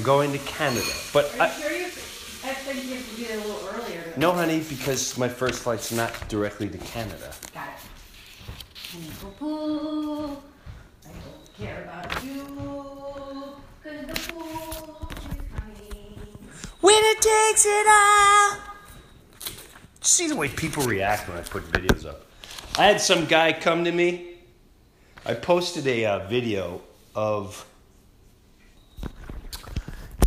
I'm going to Canada, but Are I, you sure you? I think you have to get a little earlier. No, honey, because my first flight's not directly to Canada. Got it. Poo poo. I don't care about you. Cause the pool. Winner takes it all. See the way people react when I put videos up. I had some guy come to me. I posted a uh, video of.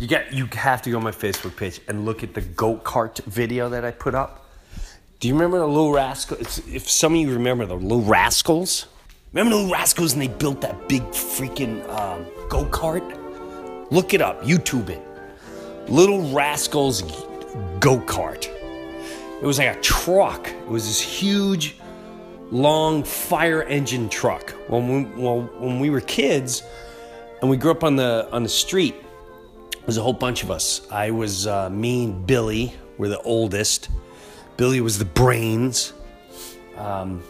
You get. You have to go on my Facebook page and look at the go kart video that I put up. Do you remember the Little Rascals? If some of you remember the Little Rascals, remember the Little Rascals and they built that big freaking um, go kart. Look it up. YouTube it. Little Rascals go kart. It was like a truck. It was this huge, long fire engine truck. When we, well, when we were kids, and we grew up on the on the street, was a whole bunch of us. I was uh, me and Billy. We're the oldest. Billy was the brains. Um,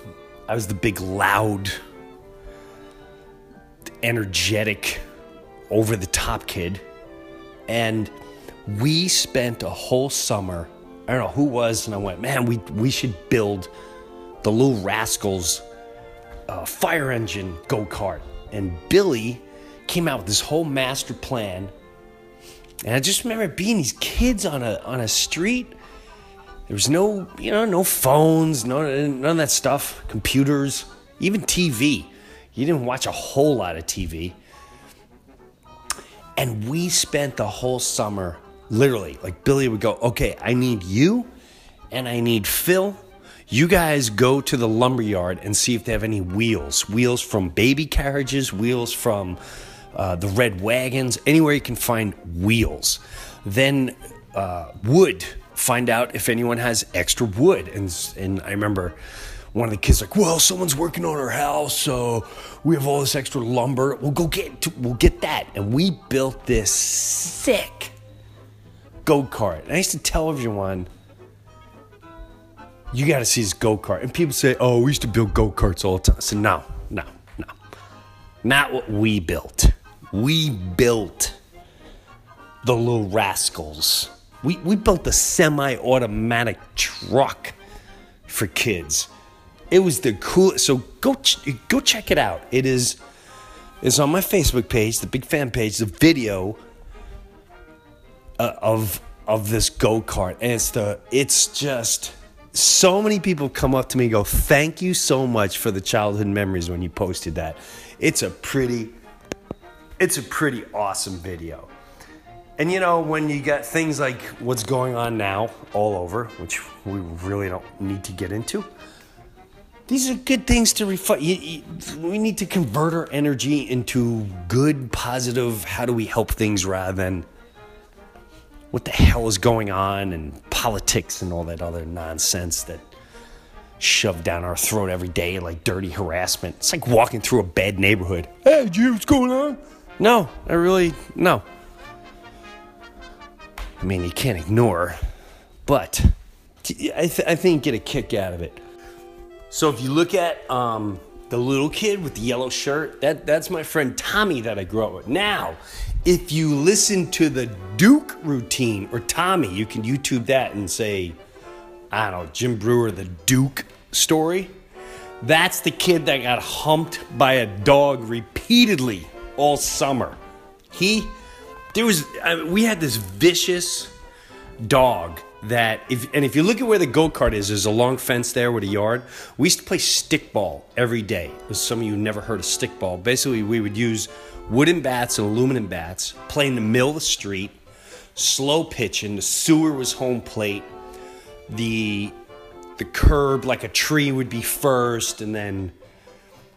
I was the big, loud, energetic, over the top kid. And we spent a whole summer. I don't know who was, and I went, man, we we should build the Little Rascals uh, fire engine go kart. And Billy came out with this whole master plan. And I just remember being these kids on a on a street. There was no, you know, no phones, no none of that stuff, computers, even TV. You didn't watch a whole lot of TV. And we spent the whole summer, literally, like Billy would go, okay, I need you and I need Phil. You guys go to the lumber yard and see if they have any wheels. Wheels from baby carriages, wheels from uh, the red wagons, anywhere you can find wheels. Then uh, wood, find out if anyone has extra wood. And, and I remember one of the kids like, well, someone's working on our house, so we have all this extra lumber. We'll go get we'll get that. And we built this sick go-kart. And I used to tell everyone, you gotta see this go-kart. And people say, oh, we used to build go-karts all the time. Said, no, no, no. Not what we built. We built the little rascals. We, we built a semi-automatic truck for kids. It was the coolest. So go ch- go check it out. It is it's on my Facebook page, the big fan page, the video uh, of of this go kart, and it's the it's just so many people come up to me and go, "Thank you so much for the childhood memories when you posted that." It's a pretty it's a pretty awesome video. And you know, when you got things like what's going on now all over, which we really don't need to get into, these are good things to reflect. We need to convert our energy into good, positive, how do we help things rather than what the hell is going on and politics and all that other nonsense that shoved down our throat every day like dirty harassment. It's like walking through a bad neighborhood. Hey, G, what's going on? No, I really, no. I mean, you can't ignore, but I, th- I think get a kick out of it. So if you look at um, the little kid with the yellow shirt, that that's my friend Tommy that I grew up with. Now, if you listen to the Duke routine or Tommy, you can YouTube that and say, I don't know, Jim Breuer, the Duke story. That's the kid that got humped by a dog repeatedly all summer. He, there was, I mean, we had this vicious dog that if and if you look at where the go kart is, there's a long fence there with a yard. We used to play stickball every day. Some of you never heard of stickball. Basically, we would use wooden bats and aluminum bats, play in the middle of the street, slow pitching. The sewer was home plate. The the curb like a tree would be first, and then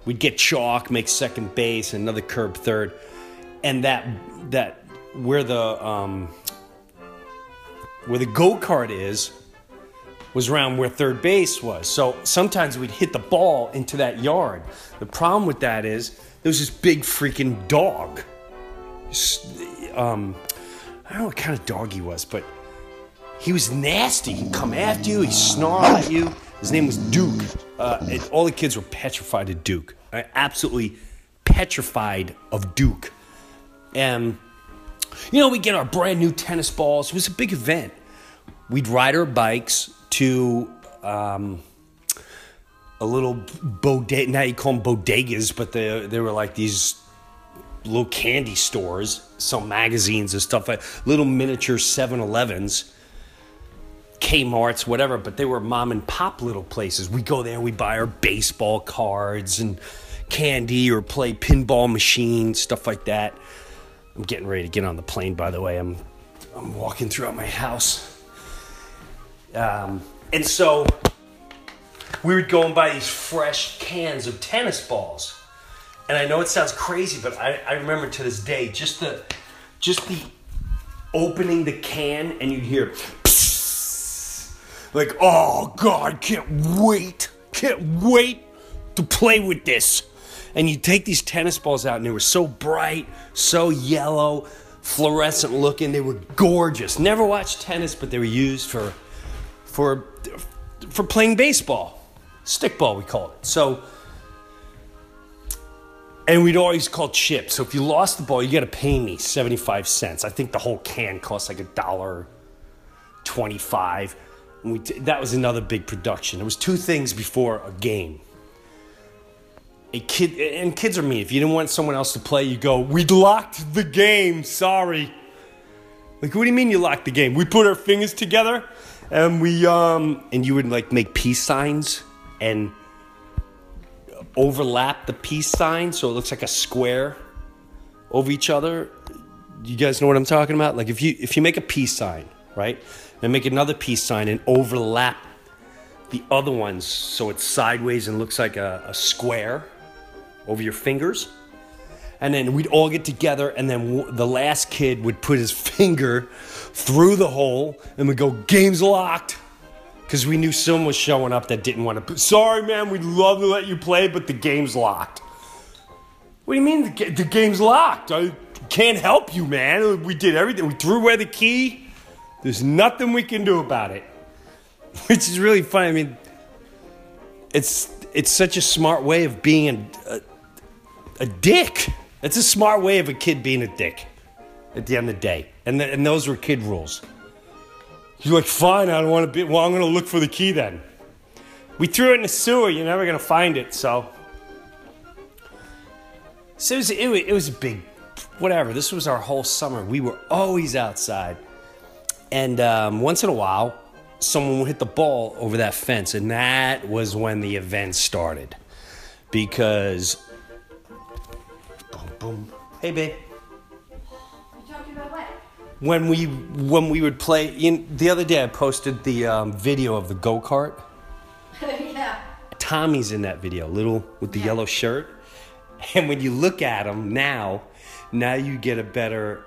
we'd get chalk, make second base, and another curb third, and that that where the um, where the go kart is was around where third base was. So sometimes we'd hit the ball into that yard. The problem with that is there was this big freaking dog. Um, I don't know what kind of dog he was, but he was nasty. He'd come after you, he'd snarl at you. His name was Duke. Uh, and all the kids were petrified of Duke. Absolutely petrified of Duke. And you know, we get our brand new tennis balls. It was a big event. We'd ride our bikes to um, a little bodega. Now you call them bodegas, but they, they were like these little candy stores, some magazines and stuff like little miniature 7 Elevens, Kmart's, whatever, but they were mom and pop little places. We go there, we buy our baseball cards and candy or play pinball machines, stuff like that. I'm getting ready to get on the plane, by the way. I'm, I'm walking throughout my house. Um, and so we would go and buy these fresh cans of tennis balls. And I know it sounds crazy, but I, I remember to this day just the just the opening the can and you'd hear like, oh God, can't wait, can't wait to play with this and you take these tennis balls out, and they were so bright, so yellow, fluorescent looking. They were gorgeous. Never watched tennis, but they were used for for for playing baseball, stickball we called it. So. And we'd always call chips. So if you lost the ball, you got to pay me 75 cents. I think the whole can cost like a dollar 25. And we, that was another big production. There was two things before a game a kid and kids are mean. If you didn't want someone else to play, you go, "We locked the game. Sorry." Like, what do you mean you locked the game? We put our fingers together, and we um, and you would like make peace signs and overlap the peace sign so it looks like a square over each other. You guys know what I'm talking about? Like if you if you make a peace sign, right, and make another peace sign and overlap the other ones so it's sideways and looks like a, a square over your fingers. And then we'd all get together, and then w- the last kid would put his finger through the hole, and we'd go, Game's locked. Because we knew someone was showing up that didn't want to. Sorry, man, we'd love to let you play, but the game's locked. What do you mean the, the game's locked? I can't help you, man. We did everything. We threw away the key. There's nothing we can do about it. Which is really funny. I mean, it's it's such a smart way of being a, a dick. It's a smart way of a kid being a dick at the end of the day. And, the, and those were kid rules. You're like, fine, I don't want to be, well, I'm going to look for the key then. We threw it in the sewer, you're never going to find it, so. So it was, it, was, it was a big, whatever. This was our whole summer. We were always outside. And um, once in a while, someone would hit the ball over that fence. And that was when the event started. Because boom. Boom. Hey, babe. You talking about what? When we when we would play, in, the other day I posted the um, video of the go kart. yeah. Tommy's in that video, little with the Yeah. yellow shirt. And when you look at him now, now you get a better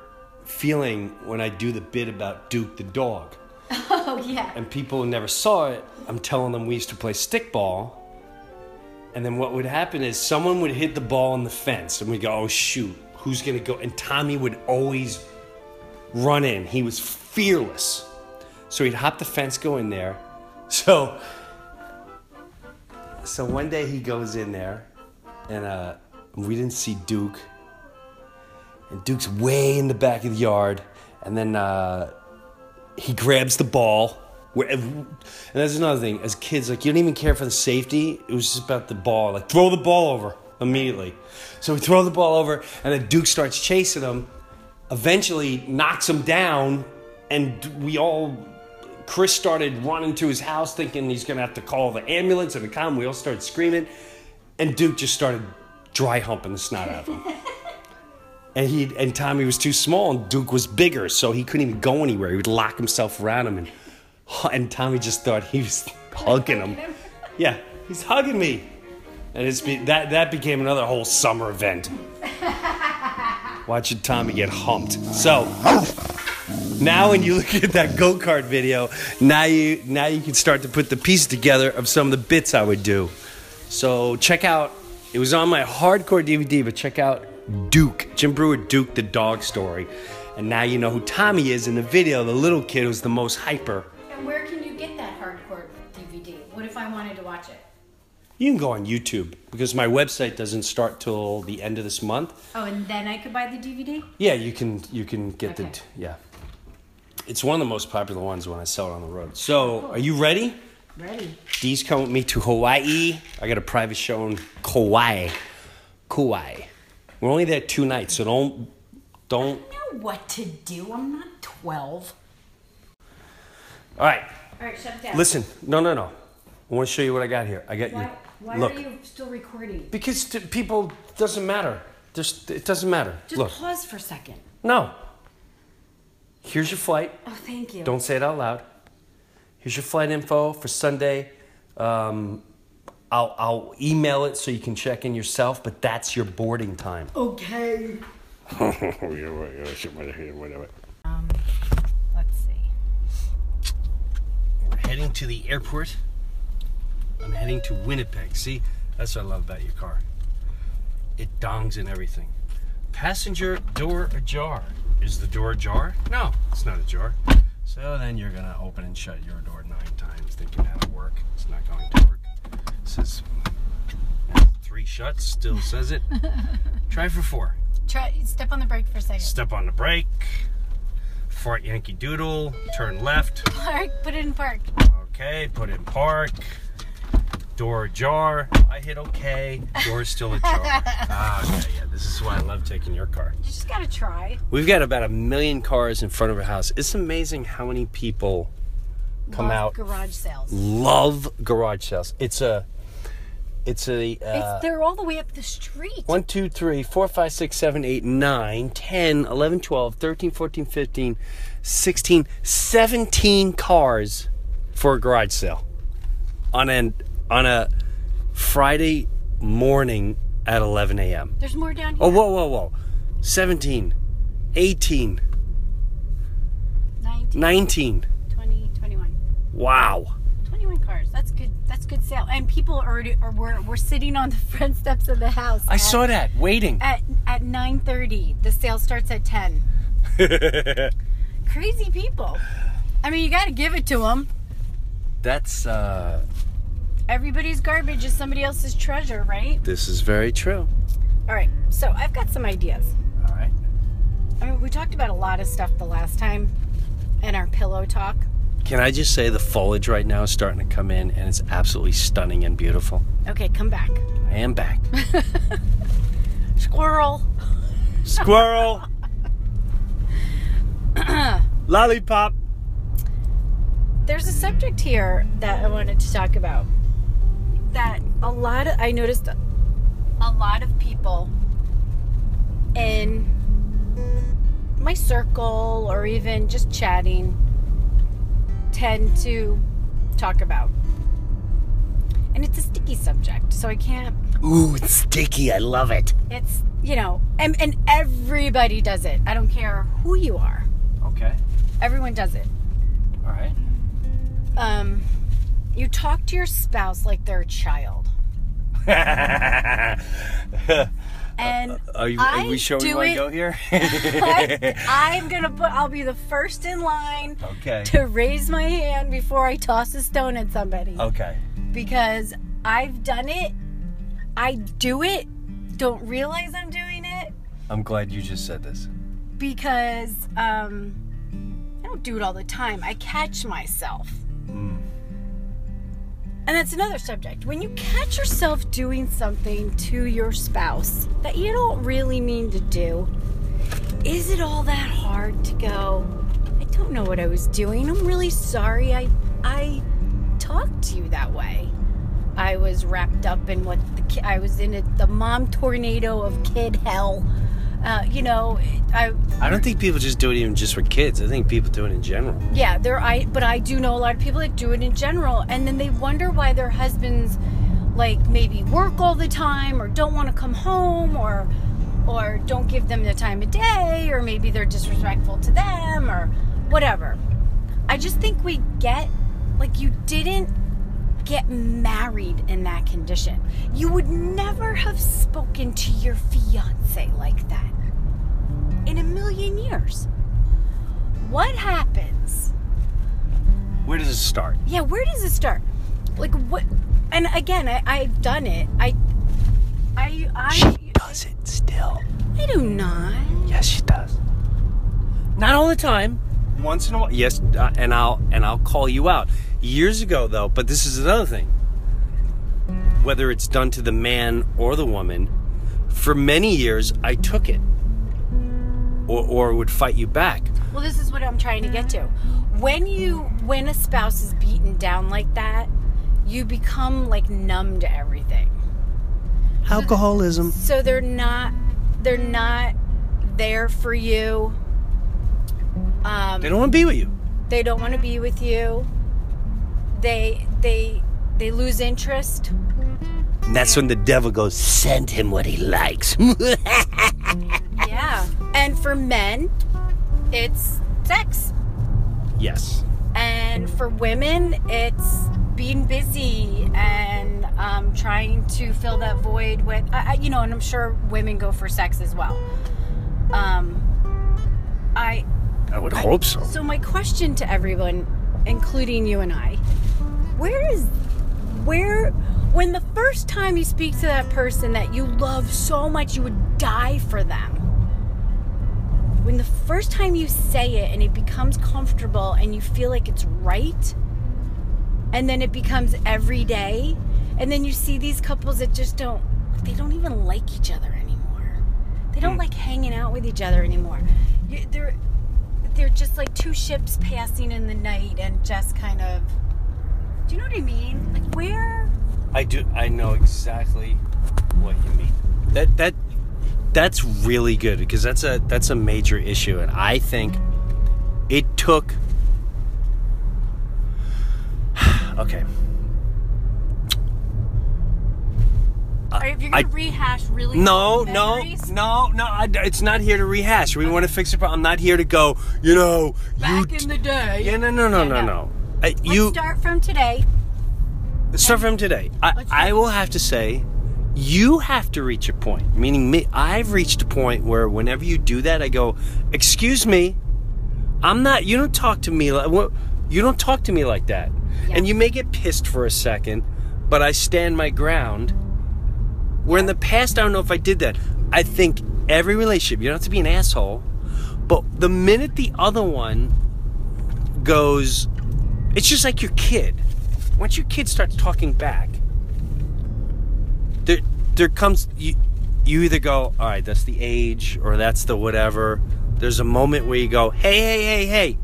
feeling when I do the bit about Duke the dog. Oh yeah. And people who never saw it, I'm telling them we used to play stickball. And then what would happen is someone would hit the ball on the fence, and we'd go, oh, shoot, who's going to go? And Tommy would always run in. He was fearless. So he'd hop the fence, go in there. So, so one day he goes in there, and uh, we didn't see Duke. And Duke's way in the back of the yard, and then uh, he grabs the ball. And that's another thing. As kids, like you don't even care for the safety. It was just about the ball. Like throw the ball over immediately. So we throw the ball over, and then Duke starts chasing him. Eventually, knocks him down, and we all. Chris started running to his house, thinking he's gonna have to call the ambulance and the com. We all started screaming, and Duke just started dry humping the snot out of him. And he and Tommy was too small, and Duke was bigger, so he couldn't even go anywhere. He would lock himself around him, and and Tommy just thought he was hugging him. Yeah, he's hugging me, and it's be, that that became another whole summer event. Watching Tommy get humped. So now, when you look at that go kart video, now you now you can start to put the pieces together of some of the bits I would do. So check out. It was on my hardcore DVD, but check out Duke, Jim Breuer Duke, the dog story. And now you know who Tommy is in the video, the little kid who's the most hyper. And where can you get that hardcore DVD? What if I wanted to watch it? You can go on YouTube because my website doesn't start till the end of this month. Oh, and then I could buy the DVD? Yeah, you can you can get Okay. the yeah. It's one of the most popular ones when I sell it on the road. So, are you ready? Ready. Dee's coming with me to Hawaii. I got a private show in Kauai. Kauai. We're only there two nights, so don't don't. I know what to do. I'm not 12. All right, All right, shut it down. listen. No, no, no. I want to show you what I got here. I got Why, you. why Look, are you still recording? because to people doesn't matter. Just it doesn't matter. Just Look, pause for a second. no. Here's your flight. Oh, thank you. Don't say it out loud. Here's your flight info for Sunday. Um, I'll, I'll email it so you can check in yourself, but that's your boarding time. Okay. Whatever. Um, let's see. We're heading to the airport. I'm heading to Winnipeg. See, that's what I love about your car. It dongs and everything. Passenger door ajar. Is the door ajar? No, it's not ajar. So then you're gonna open and shut your door nine times, thinking that'll work. It's not going to work. It says three shuts. Still says it. Try for four. Try step on the brake for a second. Step on the brake. Fart Yankee Doodle. Turn left. Park. Put it in park. Okay, put it in park. Door ajar. I hit okay. Door still ajar. ah, okay, yeah. This is why I love taking your car. You just gotta try. We've got about a million cars in front of our house. It's amazing how many people come Love out Garage sales. love garage sales. It's a, it's a. Uh, it's, they're all the way up the street. 1, 2, 3, 4, 5, 6, 7, 8, 9, 10, 11, 12, 13, 14, 15, 16, 17 cars for a garage sale on an on a Friday morning at 11 a.m. There's more down here. Oh, whoa, whoa, whoa. 17, 18, 19, 19. 20, 21. Wow. 21 cars. That's good. That's good sale. And people are already are we're, we're sitting on the front steps of the house. I at, saw that waiting. at at 9:30. The sale starts at 10. Crazy people. I mean, you got to give it to them. That's, uh, Everybody's garbage is somebody else's treasure, right? this is very true. All right. So, I've got some ideas. All right. I mean, we talked about a lot of stuff the last time in our pillow talk. Can I just say the foliage right now is starting to come in and it's absolutely stunning and beautiful. Okay, come back. I am back. Squirrel. Squirrel! Lollipop! there's a subject here that I wanted to talk about. That a lot of I noticed a lot of people in my circle or even just chatting tend to talk about. And it's a sticky subject, so I can't Ooh, it's sticky. I love it. it's you know, and, and everybody does it. I don't care who you are. Okay. Everyone does it. All right. um, you talk to your spouse like they're a child. And Are, you, are we sure we want to go here? I, I'm gonna put. I'll be the first in line okay. to raise my hand before I toss a stone at somebody Okay. because I've done it. I do it. Don't realize I'm doing it, I'm glad you just said this. because um, I don't do it all the time. I catch myself. And that's another subject. When you catch yourself doing something to your spouse that you don't really mean to do, is it all that hard to go? I don't know what I was doing. I'm really sorry. I I talked to you that way. I was wrapped up in what the I was in the mom tornado of kid hell. Uh, you know, I I don't think people just do it even just for kids. I think people do it in general. yeah, there I but I do know a lot of people that do it in general and then they wonder why their husbands like maybe work all the time or don't want to come home or or don't give them the time of day or maybe they're disrespectful to them or whatever. I just think we get like you didn't get married in that condition. You would never have spoken to your fiance like that in a million years. What happens? Where does it start? Yeah, where does it start? Like what? And again, I, I've done it. I, I, I, She does it still. I do not. Yes, she does. Not all the time. Once in a while. Yes, uh, and I'll and I'll call you out. Years ago, though, but this is another thing. Whether it's done to the man or the woman, for many years I took it, or or would fight you back. Well, this is what I'm trying to get to. When you, when a spouse is beaten down like that, you become like numb to everything. Alcoholism. So they're not, they're not there for you. Um, They don't want to be with you. they don't want to be with you. They, they, they lose interest. And that's when the devil goes, send him what he likes. Yeah. And for men, it's sex. yes. And for women, it's being busy and um, trying to fill that void with, I, I- you know, and I'm sure women go for sex as well. Um, I, I would hope so. so my question to everyone, including you and I, where is, where, when the first time you speak to that person that you love so much you would die for them, when the first time you say it and it becomes comfortable and you feel like it's right, and then it becomes every day, and then you see these couples that just don't, they don't even like each other anymore. They don't hmm. like hanging out with each other anymore. You, they're, they're just like two ships passing in the night and just kind of, do you know what I mean? Like where? I do. I know exactly what you mean. That that that's really good because that's a that's a major issue, and I think it took. Okay. Uh, or if you're gonna rehash really No, no, no, no. I, it's not here to rehash. We want to fix the problem. I'm not here to go. You know, you. back in the day. yeah, no, no, no, Yeah, no, no. I, Let's you start from today. start from today. I, I will have to say, you have to reach a point. Meaning, me, I've reached a point where whenever you do that, I go, "Excuse me, I'm not. You don't talk to me like. what- You don't talk to me like that." Yeah. And you may get pissed for a second, but I stand my ground. Where in the past, I don't know if I did that. I think every relationship, you don't have to be an asshole, but the minute the other one goes, it's just like your kid. Once your kid starts talking back, there there comes you you either go, all right, that's the age or that's the whatever. There's a moment where you go, hey, hey, hey, hey,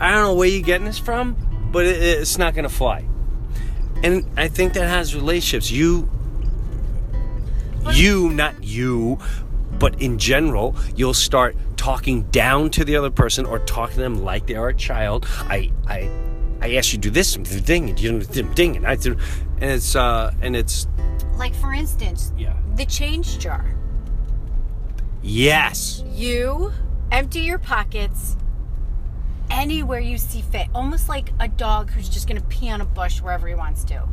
I don't know where you're getting this from, but it, it's not gonna fly. And I think that has relationships. You, you, not you, but in general, you'll start talking down to the other person or talking to them like they are a child. I, I, I asked you to do this thing, and you didn't ding, and I did, and it's uh, and it's Like for instance, yeah, the change jar. yes, You empty your pockets anywhere you see fit, almost like a dog who's just gonna pee on a bush wherever he wants to,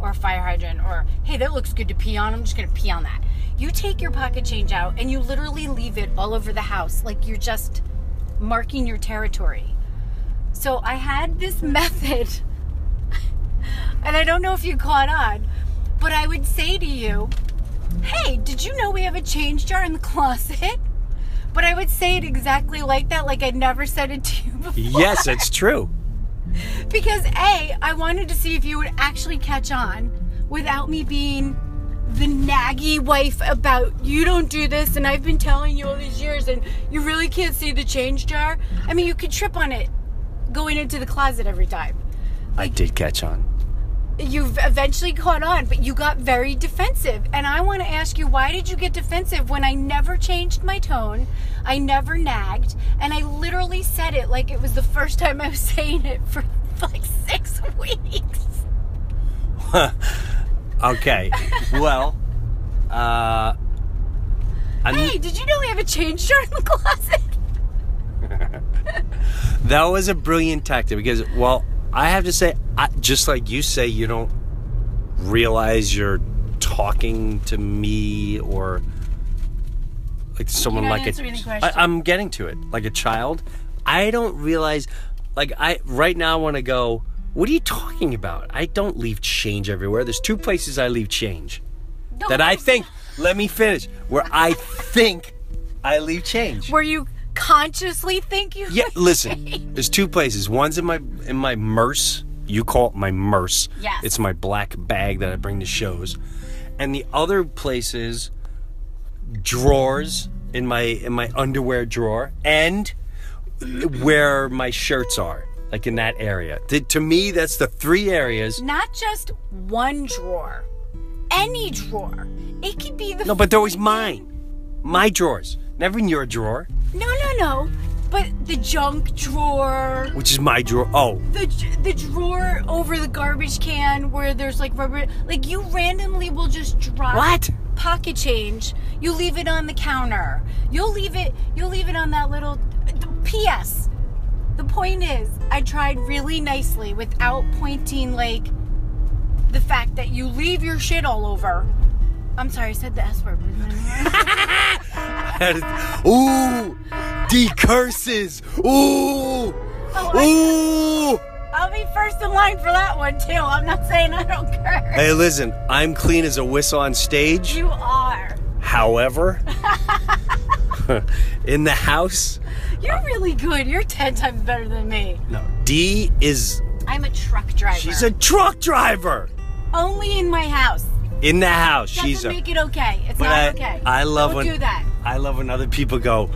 or a fire hydrant, or hey, that looks good to pee on. I'm just gonna pee on that. You take your pocket change out and you literally leave it all over the house, like you're just marking your territory. So I had this method, and I don't know if you caught on, but I would say to you, hey, did you know we have a change jar in the closet? but I would say it exactly like that, like I'd never said it to you before. Yes, it's true. Because A, I wanted to see if you would actually catch on without me being the naggy wife about you don't do this and I've been telling you all these years and you really can't see the change jar. I mean, you could trip on it going into the closet every time. I did catch on. You've eventually caught on, but you got very defensive. And I want to ask you, why did you get defensive when I never changed my tone? I never nagged. And I literally said it like it was the first time I was saying it for like six weeks. Okay. well, uh, I'm, Hey, did you know we have a change jar in the closet? that was a brilliant tactic because, well, I have to say, I, just like you say, you don't realize you're talking to me or like someone like answering the a. question. I, I'm getting to it. Like a child, I don't realize. Like I right now want to go. What are you talking about? I don't leave change everywhere. There's two places I leave change No, that I think. Let me finish. Where I think I leave change. Where you consciously think you. Yeah, listen. There's two places. One's in my in my murse. You call it my murse. Yes. It's my black bag that I bring to shows. And the other place is drawers in my in my underwear drawer and where my shirts are. Like in that area. To, to me, that's the three areas. Not just one drawer, any drawer. It could be the. No, but they're always mine. My drawers. Never in your drawer, No, no, no. But the junk drawer, which is my drawer. Oh, the the drawer over the garbage can where there's like rubber. Like you randomly will just drop What? pocket change. You leave it on the counter. You'll leave it. You'll leave it on that little. P.S. The point is, I tried really nicely without pointing like the fact that you leave your shit all over. I'm sorry, I said the S word. Ooh, Dee curses. Ooh, Oh, ooh. I'll be first in line for that one too. I'm not saying I don't care. Hey, listen, I'm clean as a whistle on stage. You are. However, in the house, You're really good. You're ten times better than me. no. Dee is I'm a truck driver. she's a truck driver. only in my house. In the house, Doesn't she's a. make it okay. It's not I, okay. I love don't when do that. I love when other people go,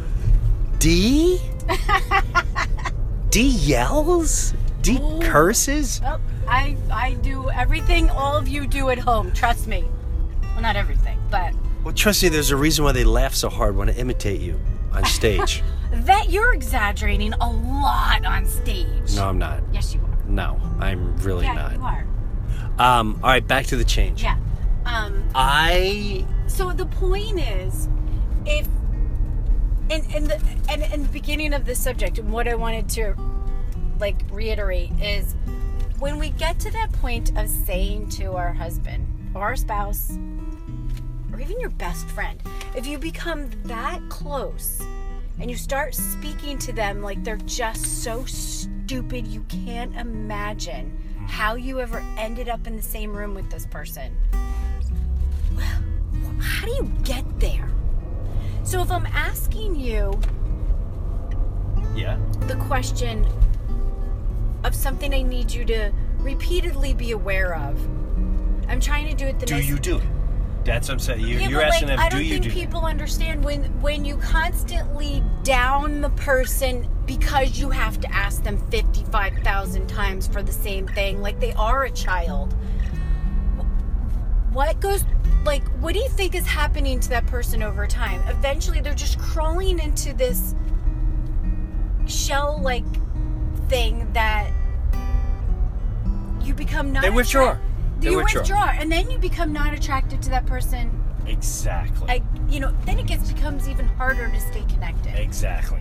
Dee. Dee yells. Dee Ooh. curses. Oh, I I do everything all of you do at home. Trust me. Well, not everything, but Well, trust me, there's a reason why they laugh so hard when I imitate you on stage. that you're exaggerating a lot on stage. no, I'm not. Yes, you are. No, I'm really not. yeah, not. you are. Um, all right, back to the change. Yeah. Um. I So the point is, if and and the and in the beginning of this subject, and what I wanted to like reiterate is when we get to that point of saying to our husband or our spouse or even your best friend, if you become that close and you start speaking to them like they're just so stupid you can't imagine how you ever ended up in the same room with this person how do you get there? So if I'm asking you yeah. the question of something I need you to repeatedly be aware of, I'm trying to do it the Do you do it? That's what I'm saying. You, Yeah, but asking like, them, I don't do you think do people understand when when you constantly down the person because you have to ask them 55,000 times for the same thing like they are a child. What goes like what do you think is happening to that person over time? Eventually they're just crawling into this shell like thing that you become not They withdraw. attract- They you withdraw. withdraw and then you become not attracted to that person Exactly. I, you know, then it gets becomes even harder to stay connected. exactly.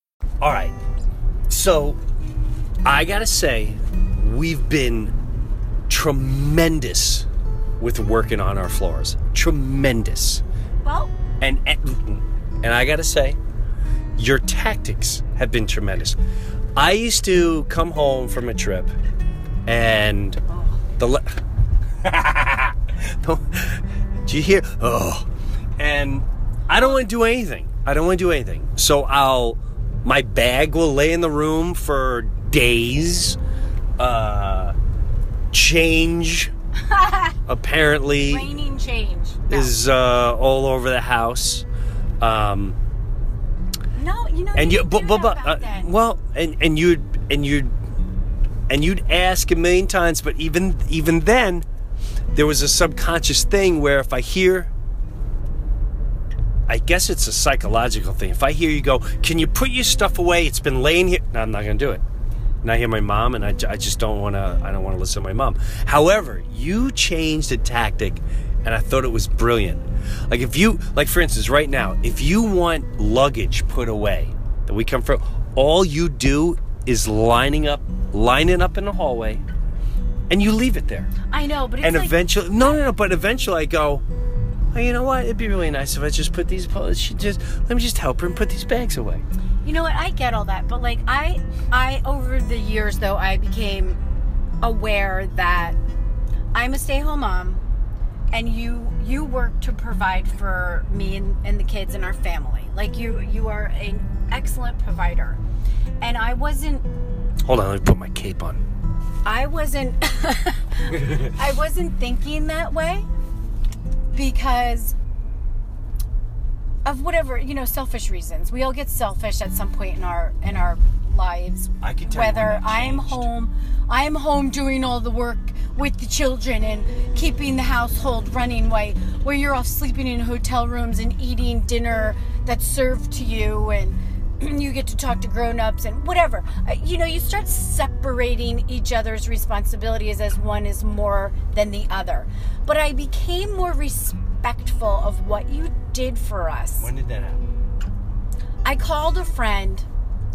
All right. So, I gotta say, we've been tremendous with working on our floors. Tremendous. Well, And and, I gotta say, your tactics have been tremendous. I used to come home from a trip, and the. Le- do you hear? Oh, and I don't want to do anything. I don't want to do anything. So I'll. My bag will lay in the room for days. Uh, change apparently raining change. No. is uh, all over the house. Um, no, you know, and you, didn't but, do but, but uh, well, and and you'd and you'd and you'd ask a million times, but even even then, there was a subconscious thing where if I hear. I guess it's a psychological thing. If I hear you go, "Can you put your stuff away? It's been laying here." No, I'm not going to do it. And I hear my mom, and I, I just don't want to. I don't want to listen to my mom. However, you changed a tactic, and I thought it was brilliant. Like if you, like for instance, right now, if you want luggage put away that we come from, all you do is lining up, lining up in the hallway, and you leave it there. I know, but it's and like, eventually, no, no, no. But eventually, I go. Oh, you know what? It'd be really nice if I just put these. She just let me just help her and put these bags away. You know what? I get all that, but like I, I over the years though, I became aware that I'm a stay-home mom, and you you work to provide for me and, and the kids and our family. Like you you are an excellent provider, and I wasn't Hold on, let me put my cape on. I wasn't I wasn't thinking that way because of whatever, you know, selfish reasons. We all get selfish at some point in our in our lives. I can tell whether I'm home I'm home doing all the work with the children and keeping the household running while where you're all sleeping in hotel rooms and eating dinner that's served to you and you get to talk to grown-ups and whatever Uh, you know you start separating each other's responsibilities as one is more than the other but i became more respectful of what you did for us When did that happen? I called a friend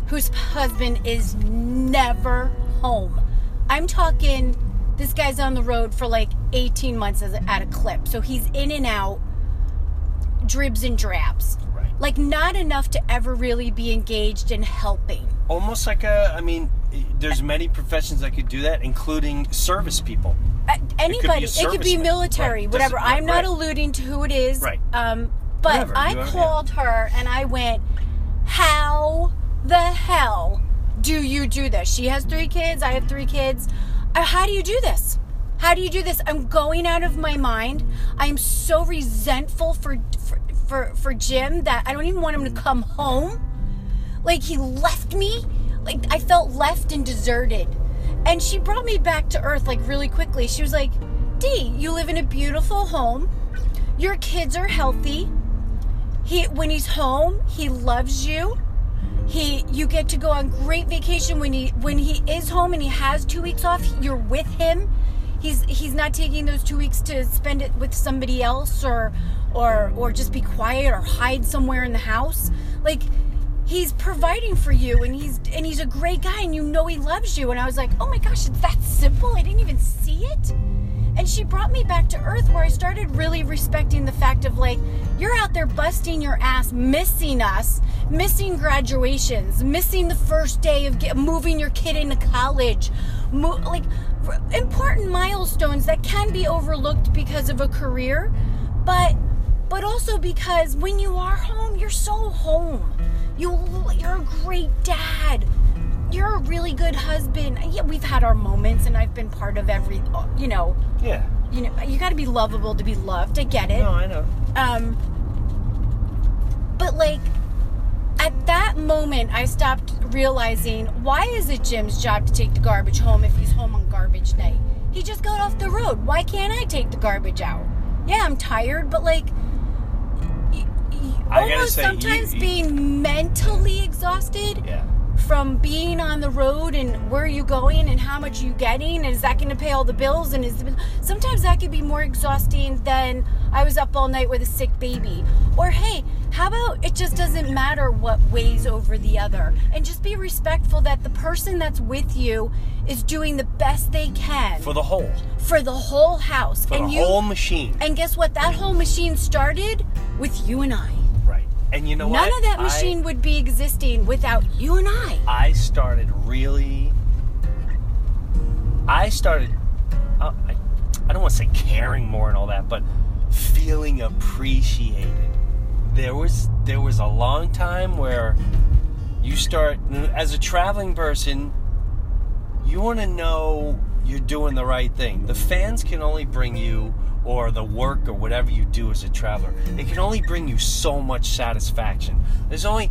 whose husband is never home. I'm talking, this guy's on the road for like 18 months at a clip. So he's in and out, dribs and drabs. Like, not enough to ever really be engaged in helping. Almost like a. I mean, there's many professions that could do that, including service people. Uh, anybody, it could be serviceman. military, Right. whatever. I'm not right. alluding to who it is. Right. Um, but Whatever, I you are- called her and I went, How the hell do you do this? She has three kids, I have three kids. Uh, How do you do this? How do you do this? I'm going out of my mind. I'm so resentful for for for, for Jim that I don't even want him to come home. Like he left me. Like i felt left and deserted. And she brought me back to earth like really quickly. She was like dee you live in a beautiful home. Your kids are healthy. He when he's home he loves you. He you get to go on great vacation when he when he is home and he has two weeks off you're with him. He's he's not taking those two weeks to spend it with somebody else or or or just be quiet or hide somewhere in the house. Like he's providing for you and he's and he's a great guy and you know he loves you. And i was like oh my gosh it's that simple? I didn't even see it? And she brought me back to earth where i started really respecting the fact of like you're out there busting your ass missing us missing graduations missing the first day of get, moving your kid into college mo- like r- important milestones that can be overlooked because of a career. But but also because when you are home you're so home. You you're a great dad. You're a really good husband. Yeah we've had our moments and i've been part of every you know. Yeah. you know you got to be lovable to be loved. I get it. No, I know. um but like at that moment i stopped realizing why is it jim's job to take the garbage home if he's home on garbage night? He just got off the road. Why can't i take the garbage out? Yeah i'm tired but like y- y- I gotta almost say, you- sometimes you- being mentally exhausted Yeah. From being on the road and where are you going and how much are you getting and is that going to pay all the bills and is sometimes that could be more exhausting than I was up all night with a sick baby or hey How about it just doesn't matter what weighs over the other and just be respectful that the person that's with you is doing the best they can For the whole. for the whole house. For and the you whole machine. and guess what? That whole machine started with you and I. And you know None what? of that I- machine would be existing without you and I. I started really. I started. Uh, I, I don't want to say caring more and all that, but feeling appreciated. There was there was a long time where you start as a traveling person. You want to know you're doing the right thing. The fans can only bring you, or the work, or whatever you do as a traveler, it can only bring you so much satisfaction. There's only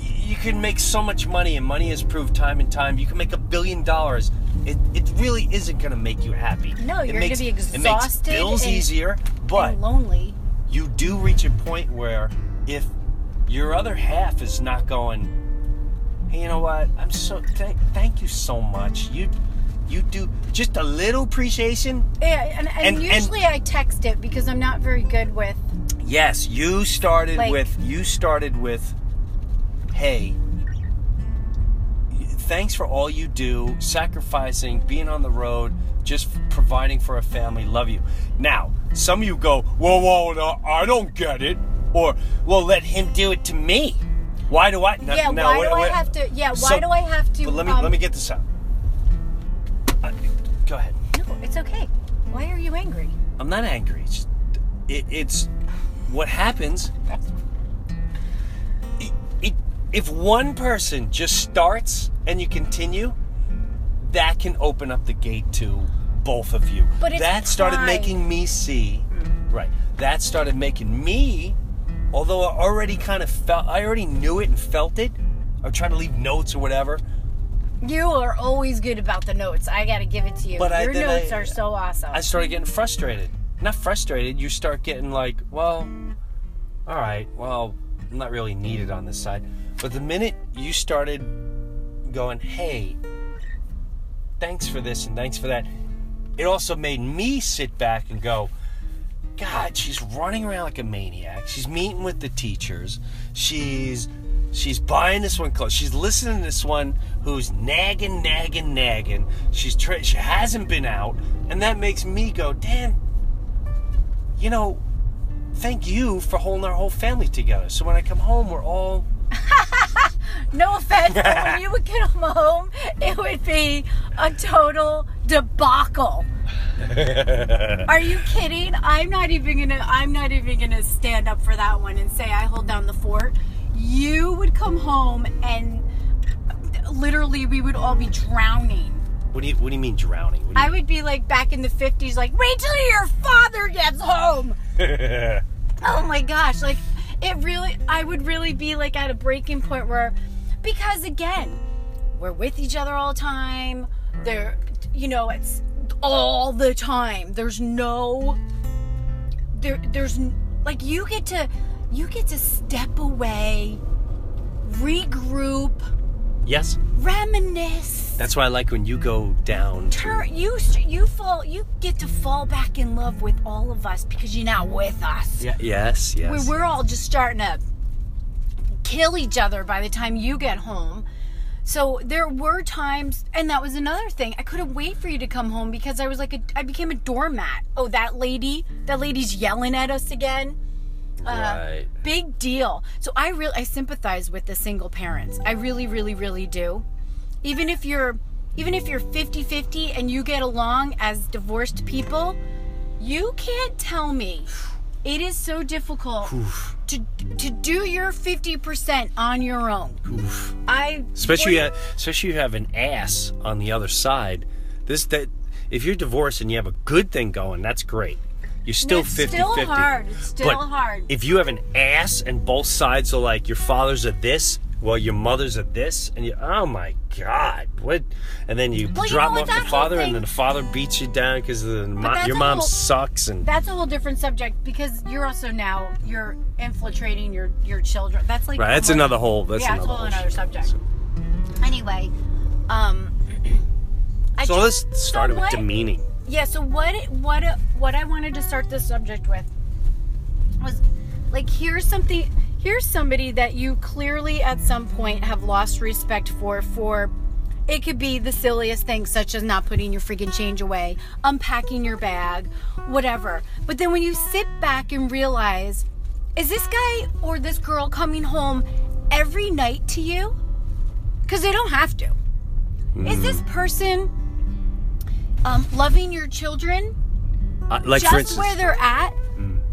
you can make so much money, and money has proved time and time. You can make a billion dollars. It, it really isn't going to make you happy. No, It you're gonna makes- be It makes exhausted bills and- easier, but lonely. you do reach a point where if your other half is not going, hey, you know what? I'm so thank thank you so much. You you do just a little appreciation. Yeah, and, and, And- and- usually I text it because I'm not very good with. Yes, you started Like- with you started with hey thanks for all you do, sacrificing, being on the road, just providing for a family. Love you. Now, some of you go, "Whoa, whoa, no, I don't get it," or "Well, let him do it to me." Why do I? No, Yeah, no, why wait, do I wait. have to? Yeah, why So- do I have to? But let me um, let me get this out. Go ahead. No, it's okay. Why are you angry? I'm not angry. It's, it, it's what happens. It, it, if one person just starts and you continue, that can open up the gate to both of you. But it's that started making me see, mm. right? That started making me, although I already kind of felt, I already knew it and felt it. I'm trying to leave notes or whatever. You are always good about the notes. I got to give it to you. But Your then notes I- are so awesome. I started getting frustrated. Not frustrated, you start getting like, well, all right, well, I'm not really needed on this side. But the minute you started going, hey, thanks for this and thanks for that, it also made me sit back and go, God, she's running around like a maniac. She's meeting with the teachers. She's she's buying this one clothes. She's listening to this one who's nagging, nagging, nagging. She's tra- she hasn't been out, and that makes me go, damn. You know, thank you for holding our whole family together. So when I come home, we're all no offense, but when you would get home, it would be a total debacle. Are you kidding? I'm not even gonna. I'm not even gonna stand up for that one and say I hold down the fort. You would come home and literally we would all be drowning. What do you What do you mean drowning? Do I you, would be like back in the 50s, like, wait till your father gets home. oh my gosh. Like, it really, I would really be like at a breaking point where, because again, we're with each other all the time. There, you know, it's all the time. There's no, there, there's, like, you get to, you get to step away, regroup, yes, reminisce. that's why I like when you go down. turn you you fall you get to fall back in love with all of us because you're not with us. Yeah, yes, yes. Where we're all just starting to kill each other by the time you get home. So there were times, and that was another thing. I couldn't wait for you to come home because I was like, a, I became a doormat. Oh, that lady, that lady's yelling at us again. Uh, Right. Big deal. So I really, I sympathize with the single parents. I really, really, really do. Even if you're, even if you're 50-50 and you get along as divorced people, you can't tell me it is so difficult to to do your 50% on your own. I especially uh, especially you have an ass on the other side. This that if you're divorced and you have a good thing going, that's great. You're still It's 50 still 50. hard. It's still but hard. If you have an ass and both sides are like your father's are this, well your mother's are this, and you oh my god, what? And then you Well, you drop know off the father, whole and then the father beats you down because mo- your mom whole- sucks, and that's a whole different subject because you're also now you're infiltrating your your children. That's like right. That's almost- another whole. That's yeah, another whole whole another subject. Anyway, um, I So just- let's start so with demeaning. Yeah. So what what uh, what I wanted to start this subject with was like here's something here's somebody that you clearly at some point have lost respect for for it could be the silliest things such as not putting your freaking change away unpacking your bag whatever. But then when you sit back and realize is this guy or this girl coming home every night to you? Because they don't have to. Is this mm. person um, loving your children Uh, like just instance, where they're at,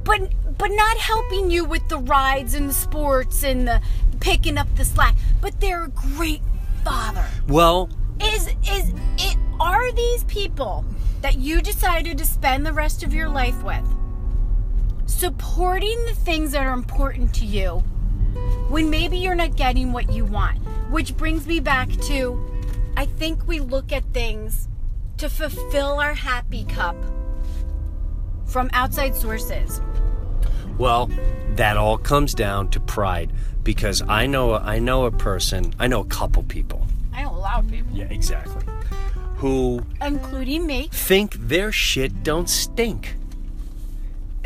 but but not helping you with the rides and the sports and the picking up the slack. But they're a great father. well, Is is it are these people that you decided to spend the rest of your life with supporting the things that are important to you when maybe you're not getting what you want? Which brings me back to I think we look at things to fulfill our happy cup from outside sources. Well, that all comes down to pride because I know I know a person, I know a couple people. I know a lot of people, Yeah, exactly. Who including me. think their shit don't stink.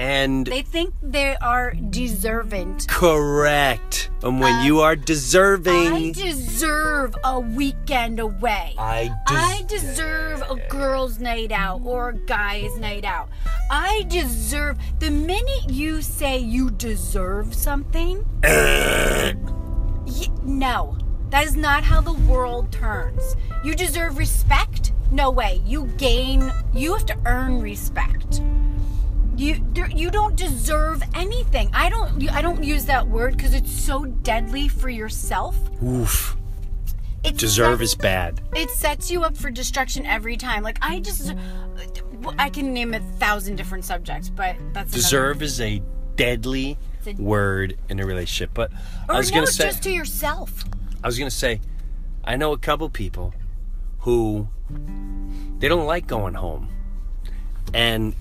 And They think they are deserving. correct. And when uh, you are deserving I deserve a weekend away. I des- I deserve a girl's night out or a guy's night out. I deserve. The minute you say you deserve something, y- no, that is not how the world turns. You deserve respect? No way. You gain. You have to earn respect. You there, you don't deserve anything. I don't. I don't use that word because it's so deadly for yourself. oof. It Deserve sets- is bad. it sets you up for destruction every time. Like I just, I can name a thousand different subjects, but that's Deserve is a deadly a- word in a relationship. But I was no, gonna say just to yourself. I was gonna say, I know a couple people who they don't like going home, and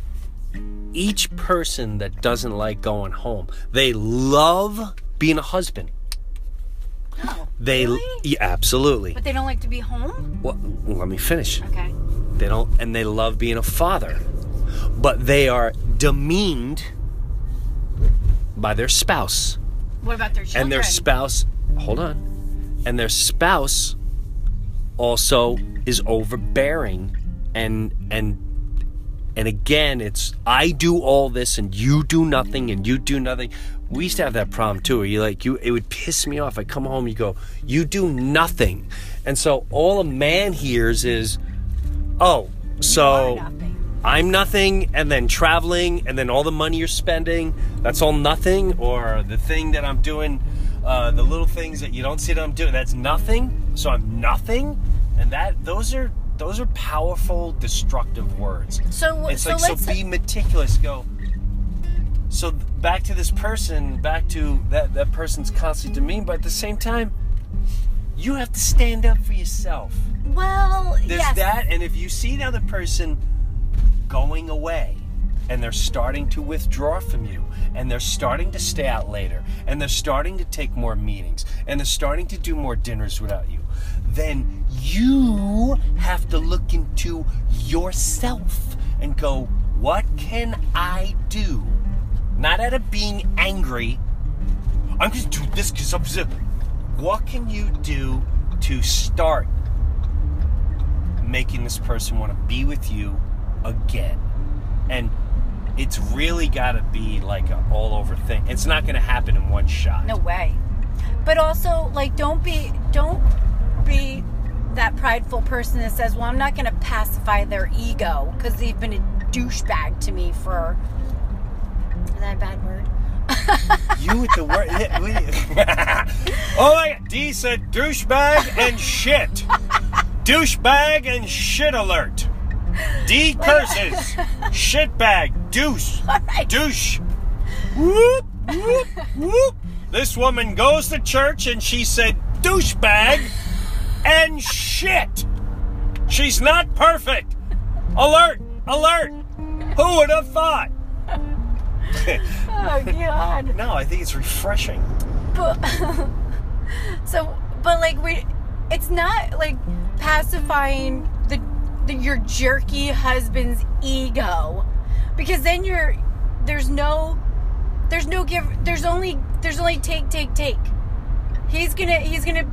each person that doesn't like going home, they love being a husband. Oh, They really? yeah, absolutely. But they don't like to be home. Well, let me finish. Okay. They don't, and they love being a father, but they are demeaned by their spouse What about their children? and their spouse hold on and their spouse also is overbearing and and and again it's i do all this and you do nothing and you do nothing. We used to have that problem too you like you it would piss me off. I come home you go you do nothing. And so all a man hears is oh so nothing. I'm nothing, and then traveling, and then all the money you're spending, that's all nothing, or the thing that I'm doing, uh, the little things that you don't see that I'm doing, that's nothing. So I'm nothing, and that those are those are powerful, destructive words. So It's so like so be meticulous. Go. So back to this person, back to that that person's constantly demeaned, but at the same time, you have to stand up for yourself. well There's yes. that, and if you see the other person going away and they're starting to withdraw from you and they're starting to stay out later and they're starting to take more meetings and they're starting to do more dinners without you, then you have to look into yourself and go, what can I do? Not out of being angry. I'm just doing this because I'm. so-" What can you do to start making this person want to be with you again. And it's really got to be like an all over thing. It's not going to happen in one shot. No way. But also, like, don't be don't be that prideful person that says, "Well, I'm not going to pacify their ego because they've been a douchebag to me for." Is that a bad word? You with the word. oh my God. Dee said douchebag and shit. douchebag and shit alert. Dee curses. Shitbag. Douche. right. Douche. Whoop, whoop, whoop. This woman goes to church and she said douchebag and shit. She's not perfect. Alert, alert. Who would have thought? Oh God. No, I think it's refreshing. but so but like we it's not like pacifying your jerky husband's ego because then you're there's no There's no give. There's only there's only take take take. He's gonna he's gonna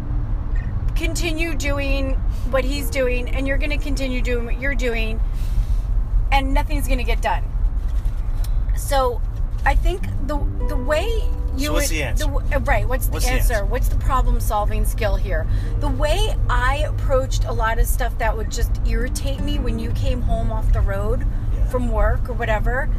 continue doing what he's doing, and you're gonna continue doing what you're doing, and nothing's gonna get done. So, I think the the way you So what's would- the answer? uh, right? What's the What's the answer? answer? What's the problem solving skill here? The way I approached a lot of stuff that would just irritate me when you came home off the road Yeah. from work or whatever,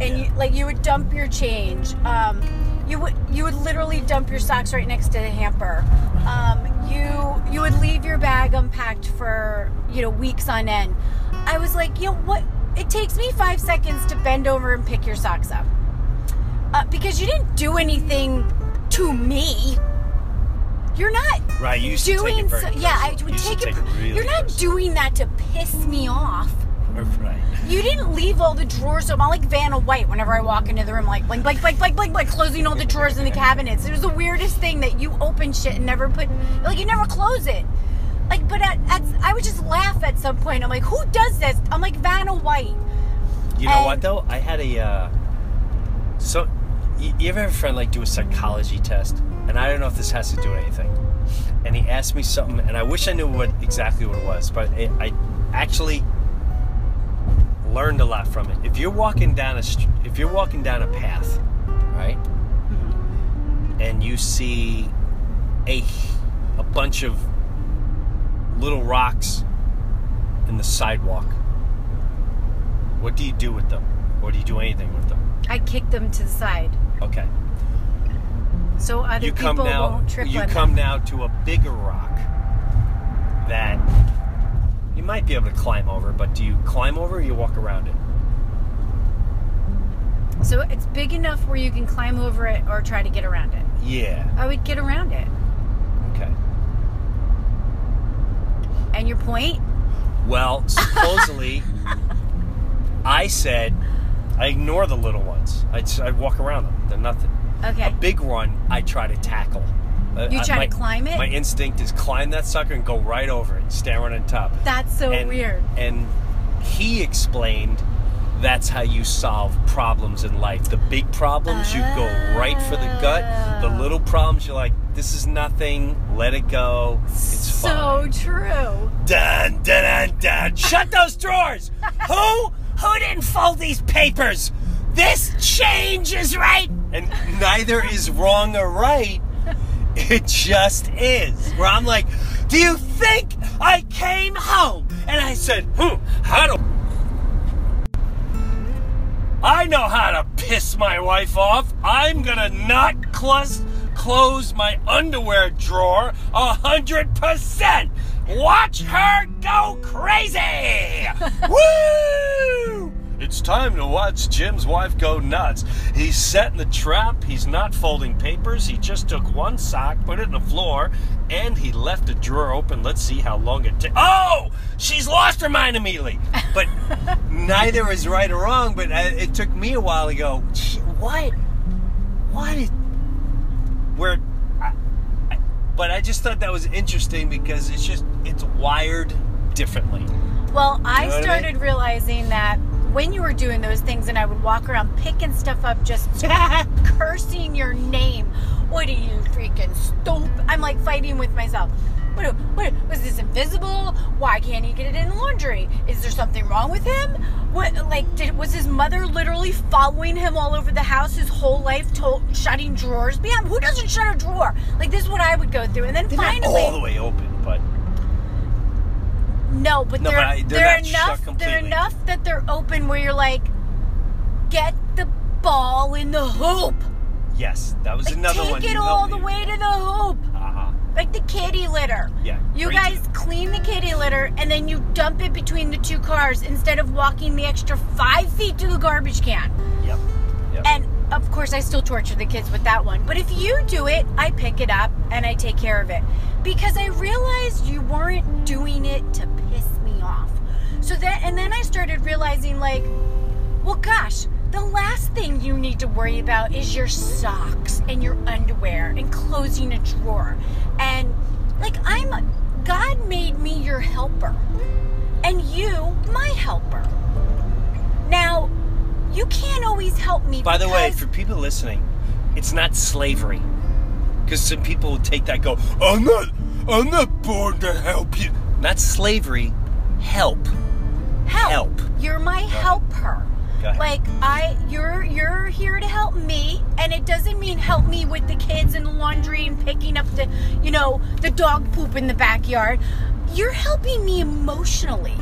and you like you would dump your change. Um, you would you would literally dump your socks right next to the hamper. Um, you you would leave your bag unpacked for you know weeks on end. I was like, you know what? It takes me five seconds to bend over and pick your socks up uh, because you didn't do anything to me. You're not Right, you used to take doing it very so, yeah. I would You take it. take it really you're not personally. doing that to piss me off. Right. You didn't leave all the drawers. So I'm like Vanna White whenever I walk into the room, like blank, blank, blank, blank, blank, blank, closing all the drawers in the cabinets. It was the weirdest thing that you open shit and never put, like you never close it. Like, but at, at I would just laugh at some point. I'm like, who does this? I'm like Vanna White. You know And- what though? I had a uh, so you, you ever have a friend like do a psychology test, and I don't know if this has to do with anything. And he asked me something, and I wish I knew what exactly what it was, but it, I actually learned a lot from it. If you're walking down a if you're walking down a path, right, mm-hmm. and you see a a bunch of little rocks in the sidewalk, what do you do with them? Or do you do anything with them? I kick them to the side Okay. so other You come people now won't trip you on come them. now to a bigger rock that you might be able to climb over, but do you climb over or you walk around it? So it's big enough where you can climb over it or try to get around it. Yeah. I would get around it. Okay. And your point? Well, supposedly, I said I ignore the little ones. I just I walk around them. They're nothing. Okay. A big one, I try to tackle. Uh, You I- try my- to climb it? My instinct is climb that sucker and go right over it, stand right on top. That's so and, weird. And he explained that's how you solve problems in life. The big problems, you go right for the gut. The Oh. little problems, you're like, this is nothing. Let it go. It's so fine. true. Dun, dun, dun, dun. Shut those drawers. Who? Who didn't fold these papers? This change is right. And neither is wrong or right. It just is. Where I'm like, do you think I came home? And I said, hmm, how do. I know how to piss my wife off. I'm gonna not close, close my underwear drawer a hundred percent. Watch her go crazy! Woo! It's time to watch Jim's wife go nuts. He's setting the trap. He's not folding papers. He just took one sock, put it in the floor, and he left the drawer open. Let's see how long it takes. Oh! She's lost her mind immediately. But neither is right or wrong, but uh, it took me a while to go, "Gee, what? What? Is, where? But I just thought that was interesting because it's just, it's wired differently. Well, I You know what I started mean? realizing that when you were doing those things and I would walk around picking stuff up, just cursing your name. What are you freaking stupid? I'm like fighting with myself. What, what was this invisible? Why can't he get it in the laundry? Is there something wrong with him? What like did was his mother literally following him all over the house his whole life, to- shutting drawers? Yeah, who doesn't shut a drawer? Like this is what I would go through, and then They're finally, all the way open, but no, but No, they're but I- they're they're, enough. They're enough that they're open where you're like, get the ball in the hoop. yes, that was Like, another take one. it you all the way to the hoop. Like the kitty litter. Yeah, You guys clean the kitty litter and then you dump it between the two cars instead of walking the extra five feet to the garbage can. Yep. Yep. And of course, I still torture the kids with that one. But if you do it, I pick it up and I take care of it because I realized you weren't doing it to piss me off. So that, and then I started realizing, like, well, gosh, the last thing you need to worry about is your socks and your underwear and closing a drawer. And, like, I'm, God made me your helper, and you, my helper. Now, You can't always help me. By the way, for people listening, it's not slavery. Because some people would take that and go, I'm not, I'm not born to help you. Not slavery, help. help. help. You're my helper. Like I you're you're here to help me and it doesn't mean help me with the kids and the laundry and picking up the you know, the dog poop in the backyard. You're helping me emotionally.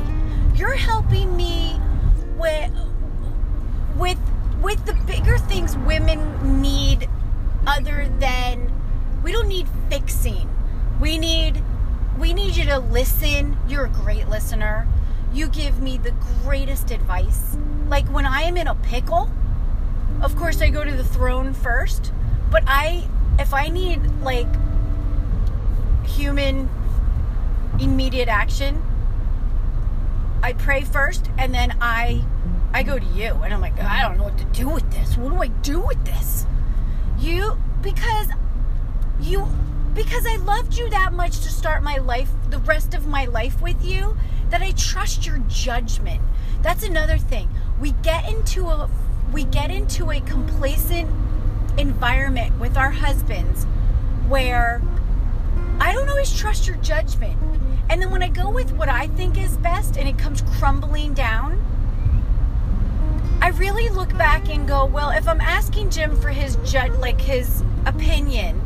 You're helping me with with with the bigger things women need other than we don't need fixing. We need we need you to listen. You're a great listener. You give me the greatest advice. Like when I am in a pickle, of course I go to the throne first, but I if I need like human immediate action, I pray first and then I I go to you and I'm like, I don't know what to do with this. What do I do with this? You because you because I loved you that much to start my life the rest of my life with you that I trust your judgment. That's another thing. We get into a we get into a complacent environment with our husbands where I don't always trust your judgment. And then when I go with what I think is best and it comes crumbling down, I really look back and go, well, if I'm asking Jim for his ju- like his opinion,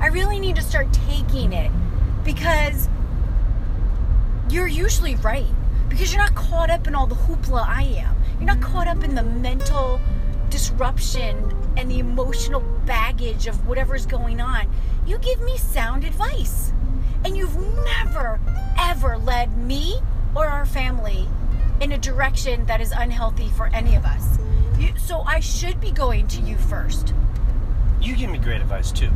I really need to start taking it because you're usually right because you're not caught up in all the hoopla I am. You're not caught up in the mental disruption and the emotional baggage of whatever's going on. You give me sound advice. And you've never, ever led me or our family in a direction that is unhealthy for any of us. You, so I should be going to you first. You give me great advice too.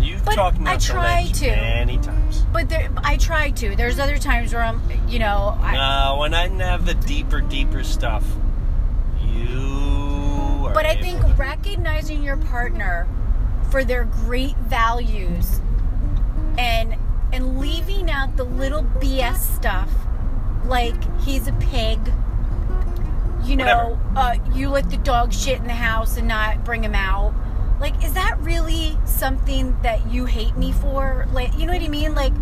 You've But talked me I try to. many times. But there, I try to. There's other times where I'm, you know, I, No, when I have the deeper, deeper stuff, you. Are But I think to- recognizing your partner for their great values and and leaving out the little BS stuff like he's a pig. You know, uh, you let the dog shit in the house and not bring him out. Like, is that really something that you hate me for? Like, you know what I mean? Like,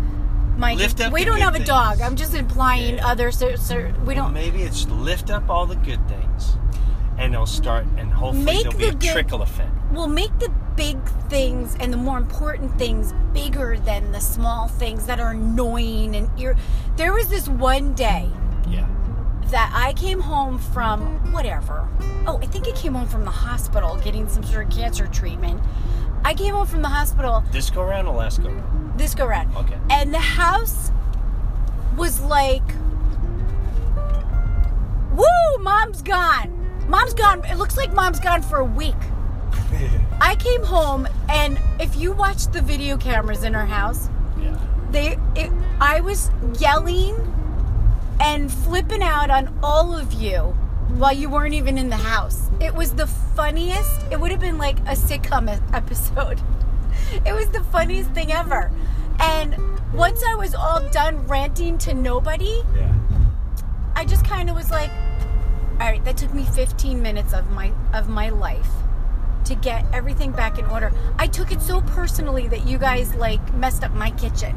my Lift up we don't have a dog. I'm just implying Yeah. other. So, so we Well, don't. maybe it's lift up all the good things, and they'll start, and hopefully Make there'll be the a good- trickle effect. We'll make the big things and the more important things bigger than the small things that are annoying and ir- there was this one day. That I came home from whatever. Oh, I think I came home from the hospital getting some sort of cancer treatment. I came home from the hospital This go around or last go around? this go round. Okay. And the house was like, woo, mom's gone. Mom's gone. It looks like mom's gone for a week. I came home, and if you watch the video cameras in our house, Yeah. they, it, I was yelling and flipping out on all of you while you weren't even in the house. It was the funniest. It would have been like a sitcom episode. It was the funniest thing ever. And once I was all done ranting to nobody, Yeah. I just kind of was like, all right, that took me 15 minutes of my of my life to get everything back in order. I took it so personally that you guys like messed up my kitchen.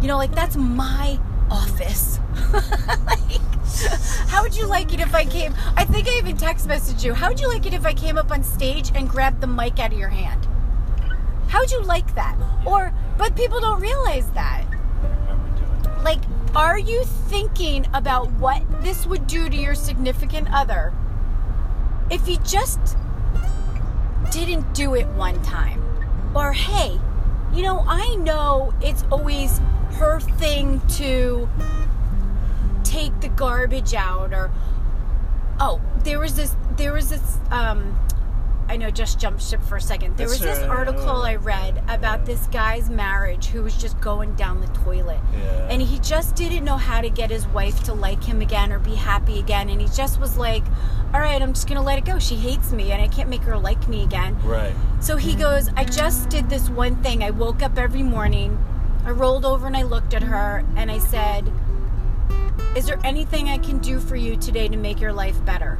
You know, like that's my office. like, how would you like it if I came? I think I even text messaged you. How would you like it if I came up on stage and grabbed the mic out of your hand? How would you like that? Or, but people don't realize that like are you thinking about what this would do to your significant other if you just didn't do it one time or hey you know i know it's always her thing to take the garbage out or oh there was this there was this um I know just jumped ship for a second. There That's was this all right. article I read about this guy's marriage who was just going down the toilet. Yeah. And he just didn't know how to get his wife to like him again or be happy again. And he just was like, all right, I'm just going to let it go. She hates me and I can't make her like me again. Right. So he goes, I just did this one thing. I woke up every morning, I rolled over and I looked at her and I said, Is there anything I can do for you today to make your life better?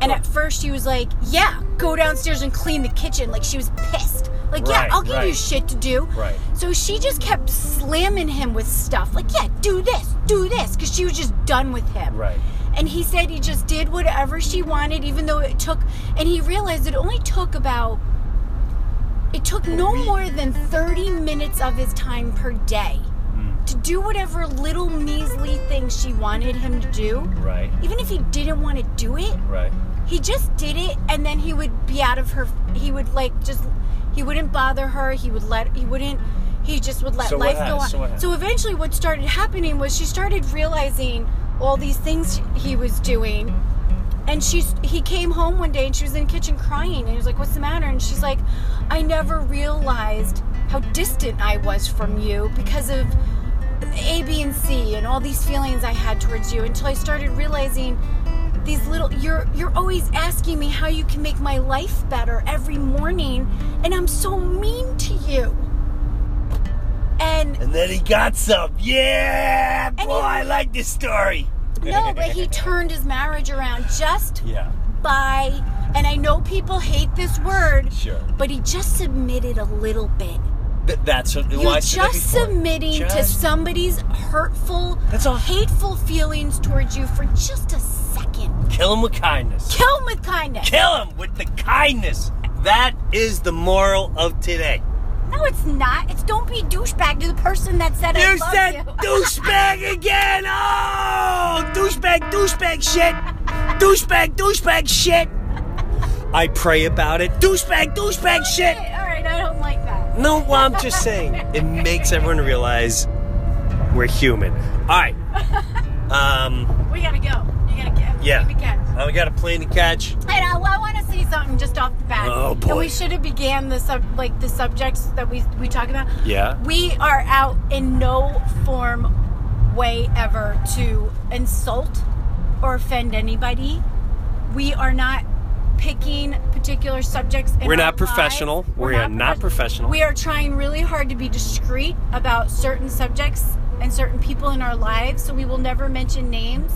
And at first she was like, "Yeah, go downstairs and clean the kitchen." Like she was pissed. Like, Right, "Yeah, I'll give you right. shit to do." Right. So she just kept slamming him with stuff. Like, "Yeah, do this, do this," because she was just done with him. Right. And he said he just did whatever she wanted, even though it took. And he realized it only took about. It took no more than 30 minutes of his time per day to do whatever little measly thing she wanted him to do. Right. Even if he didn't want to do it, Right. he just did it and then he would be out of her he would like just he wouldn't bother her he would let he wouldn't he just would let So life go on So so eventually what started happening was she started realizing all these things he was doing and she's he came home one day and she was in the kitchen crying and he was like what's the matter and she's like i never realized how distant i was from you because of a b and c and all these feelings i had towards you until i started realizing these little you're you're always asking me how you can make my life better every morning and i'm so mean to you and And then he got some. Yeah, boy, he- I like this story. No but he turned his marriage around just Yeah. by and i know people hate this word Sure. but he just submitted a little bit Th- that's what. you're that just submitting to somebody's hurtful That's all. hateful feelings towards you for just a second Kill him with kindness. kill him with kindness Kill him with the kindness. That is the moral of today. No it's not it's don't be douchebag to the person that said I You love said you. douchebag again. Oh, douchebag, douchebag shit. Douchebag, douchebag shit. I pray about it. Douchebag, douchebag shit. All right i don't like that No, well, I'm just saying. It makes everyone realize we're human. All right. Um, we gotta go gotta get yeah. we can. Uh, we got a plane to catch. And I, I want to say something just off the bat. Oh, And boy. we should have began the sub, like the subjects that we we talk about. Yeah. We are out in no form, way ever to insult or offend anybody. We are not picking particular subjects. In We're our not professional. We are not profe- professional. We are trying really hard to be discreet about certain subjects and certain people in our lives, so we will never mention names.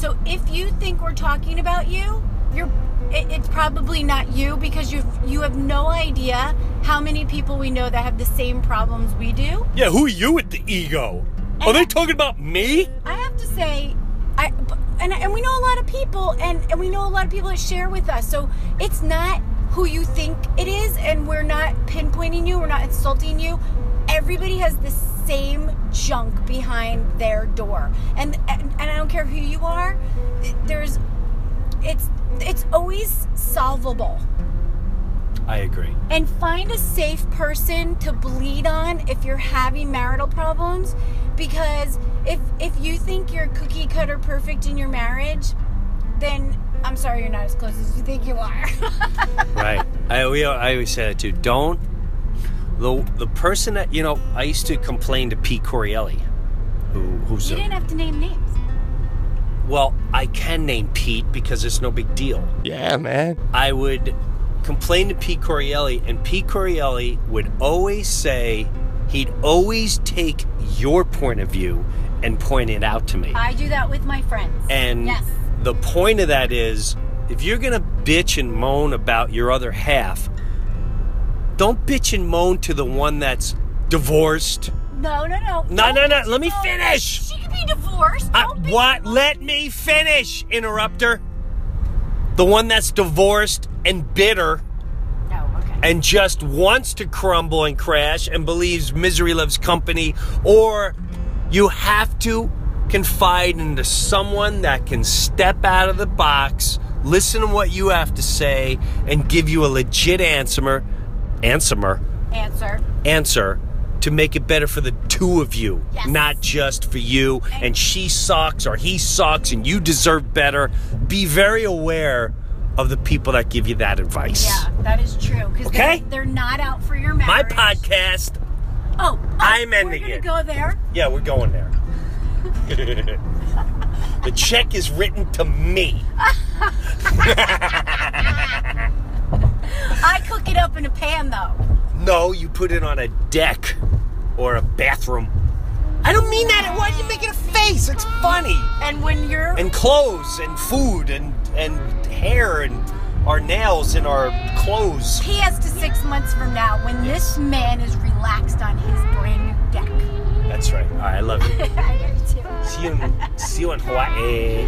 So if you think we're talking about you, you're it, it's probably not you because you you have no idea how many people we know that have the same problems we do. Yeah, who are you with the ego? Are they talking about me? I have to say, I and and we know a lot of people, and and we know a lot of people that share with us. So it's not who you think it is, and we're not pinpointing you. We're not insulting you. Everybody has the same junk behind their door, and and, and I don't care who you are. There's, it's it's always solvable I agree. and find a safe person to bleed on if you're having marital problems because if if you think you're cookie cutter perfect in your marriage then i'm sorry you're not as close as you think you are Right. I we I always say that too. Don't the the person that you know. I used to complain to Pete Correale, who who's you a, didn't have to name names well. I can name Pete because it's no big deal. Yeah, man. I would complain to Pete Correale, and Pete Correale would always say he'd always take your point of view and point it out to me. i do that with my friends And yes the point of that is if you're going to bitch and moan about your other half, don't bitch and moan to the one that's divorced. no no no No, no, no, let me finish. she could be divorced I, Don't be- what? Let me finish, interrupter. The one that's divorced and bitter no okay and just wants to crumble and crash and believes misery loves company, or you have to confide into someone that can step out of the box, listen to what you have to say, and give you a legit answer, answer, answer answer to make it better for the two of you, Yes. not just for you. And she sucks or he sucks and you deserve better. Be very aware of the people that give you that advice. yeah that is true because Okay. they're, they're not out for your My podcast. oh, oh I'm we're ending gonna it. go there Yeah, we're going there. the check is written to me. I cook it up in a pan though. No, you put it on a deck or a bathroom. I don't mean that. Why are you making a face? It's funny. And when you're And clothes and food and and hair and our nails and our clothes. PS to six months from now, when this man is relaxed on his brand new deck. That's right. All right, I love you. I do too. See you in, see you in Hawaii.